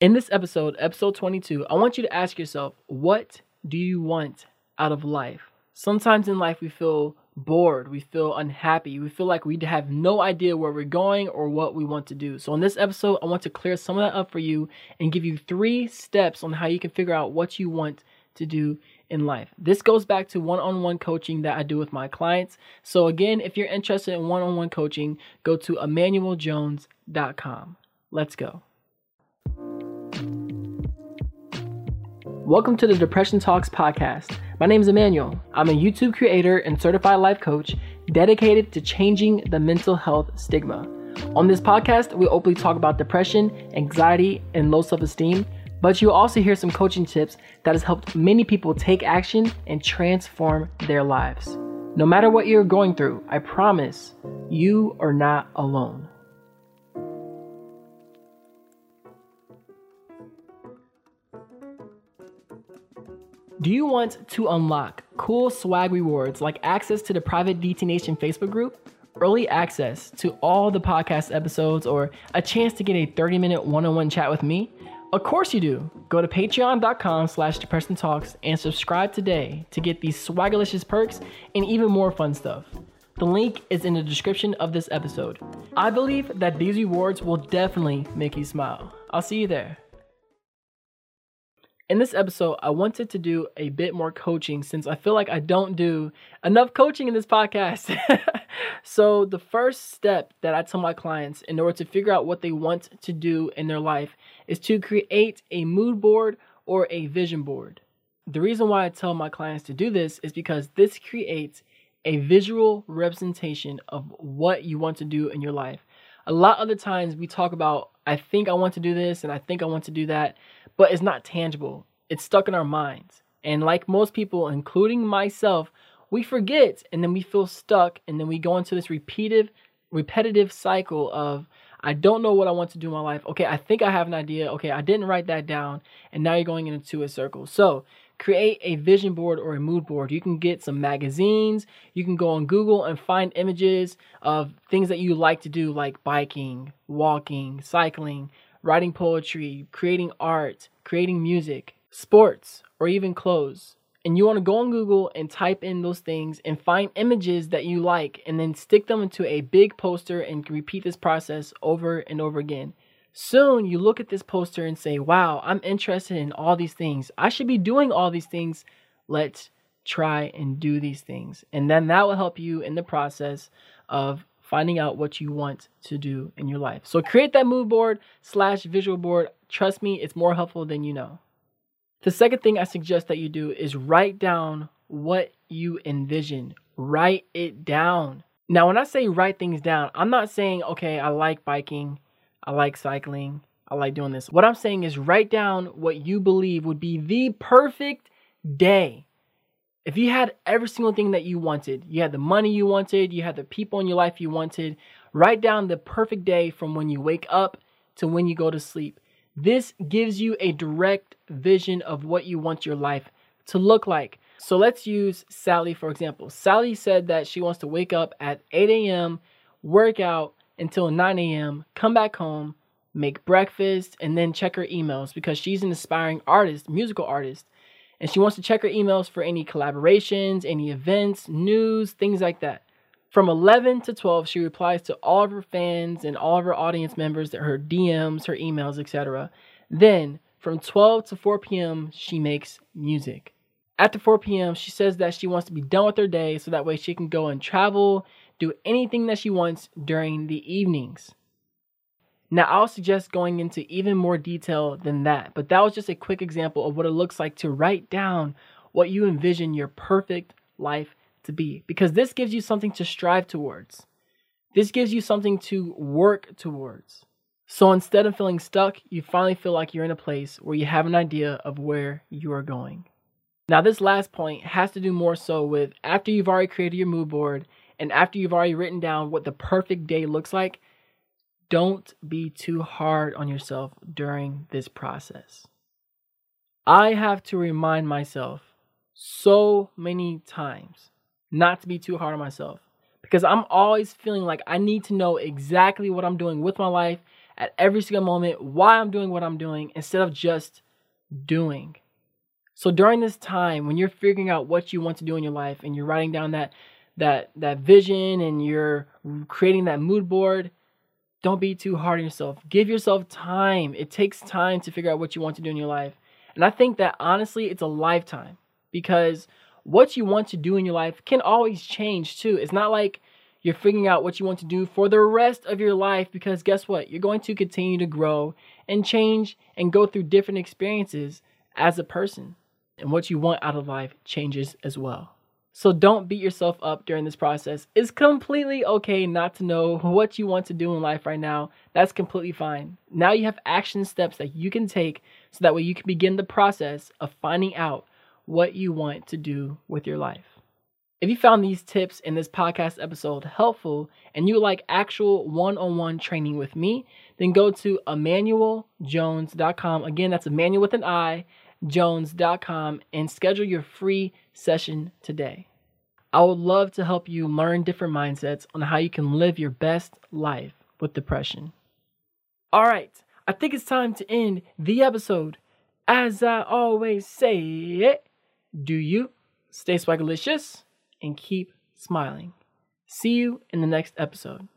In this episode, episode 22, I want you to ask yourself, what do you want out of life? Sometimes in life we feel bored, we feel unhappy, we feel like we have no idea where we're going or what we want to do. So, in this episode, I want to clear some of that up for you and give you three steps on how you can figure out what you want to do in life. This goes back to one on one coaching that I do with my clients. So, again, if you're interested in one on one coaching, go to emmanueljones.com. Let's go. Welcome to the Depression Talks podcast. My name is Emmanuel. I'm a YouTube creator and certified life coach dedicated to changing the mental health stigma. On this podcast, we openly talk about depression, anxiety, and low self esteem, but you'll also hear some coaching tips that has helped many people take action and transform their lives. No matter what you're going through, I promise you are not alone. Do you want to unlock cool swag rewards like access to the private DT Nation Facebook group, early access to all the podcast episodes, or a chance to get a 30 minute one on one chat with me? Of course you do. Go to patreon.com slash talks and subscribe today to get these swagalicious perks and even more fun stuff. The link is in the description of this episode. I believe that these rewards will definitely make you smile. I'll see you there. In this episode, I wanted to do a bit more coaching since I feel like I don't do enough coaching in this podcast. so, the first step that I tell my clients in order to figure out what they want to do in their life is to create a mood board or a vision board. The reason why I tell my clients to do this is because this creates a visual representation of what you want to do in your life. A lot of the times we talk about, I think I want to do this and I think I want to do that but it's not tangible. It's stuck in our minds. And like most people, including myself, we forget and then we feel stuck and then we go into this repeated repetitive cycle of I don't know what I want to do in my life. Okay, I think I have an idea. Okay, I didn't write that down and now you're going into a circle. So, create a vision board or a mood board. You can get some magazines, you can go on Google and find images of things that you like to do like biking, walking, cycling, writing poetry, creating art, creating music, sports, or even clothes. And you want to go on Google and type in those things and find images that you like and then stick them into a big poster and repeat this process over and over again. Soon you look at this poster and say, Wow, I'm interested in all these things. I should be doing all these things. Let's try and do these things. And then that will help you in the process of finding out what you want to do in your life. So create that mood board slash visual board. Trust me, it's more helpful than you know. The second thing I suggest that you do is write down what you envision. Write it down. Now, when I say write things down, I'm not saying, okay, I like biking, I like cycling, I like doing this. What I'm saying is write down what you believe would be the perfect day if you had every single thing that you wanted, you had the money you wanted, you had the people in your life you wanted, write down the perfect day from when you wake up to when you go to sleep. This gives you a direct vision of what you want your life to look like. So let's use Sally for example. Sally said that she wants to wake up at 8 a.m., work out until 9 a.m., come back home, make breakfast, and then check her emails because she's an aspiring artist, musical artist and she wants to check her emails for any collaborations, any events, news, things like that. From 11 to 12, she replies to all of her fans and all of her audience members, her DMs, her emails, etc. Then, from 12 to 4 p.m., she makes music. After 4 p.m., she says that she wants to be done with her day so that way she can go and travel, do anything that she wants during the evenings. Now, I'll suggest going into even more detail than that, but that was just a quick example of what it looks like to write down what you envision your perfect life to be, because this gives you something to strive towards. This gives you something to work towards. So instead of feeling stuck, you finally feel like you're in a place where you have an idea of where you are going. Now, this last point has to do more so with after you've already created your mood board and after you've already written down what the perfect day looks like, don't be too hard on yourself during this process. I have to remind myself so many times not to be too hard on myself because I'm always feeling like I need to know exactly what I'm doing with my life at every single moment why I'm doing what I'm doing instead of just doing. So during this time when you're figuring out what you want to do in your life and you're writing down that that that vision and you're creating that mood board, don't be too hard on yourself. Give yourself time. It takes time to figure out what you want to do in your life. And I think that honestly, it's a lifetime because what you want to do in your life can always change too. It's not like you're figuring out what you want to do for the rest of your life because guess what? You're going to continue to grow and change and go through different experiences as a person. And what you want out of life changes as well. So don't beat yourself up during this process. It's completely okay not to know what you want to do in life right now. That's completely fine. Now you have action steps that you can take so that way you can begin the process of finding out what you want to do with your life. If you found these tips in this podcast episode helpful and you like actual one on one training with me, then go to emmanueljones.com. Again, that's Emmanuel with an I, jones.com, and schedule your free session today. I would love to help you learn different mindsets on how you can live your best life with depression. All right, I think it's time to end the episode. As I always say, it, do you stay swagalicious and keep smiling. See you in the next episode.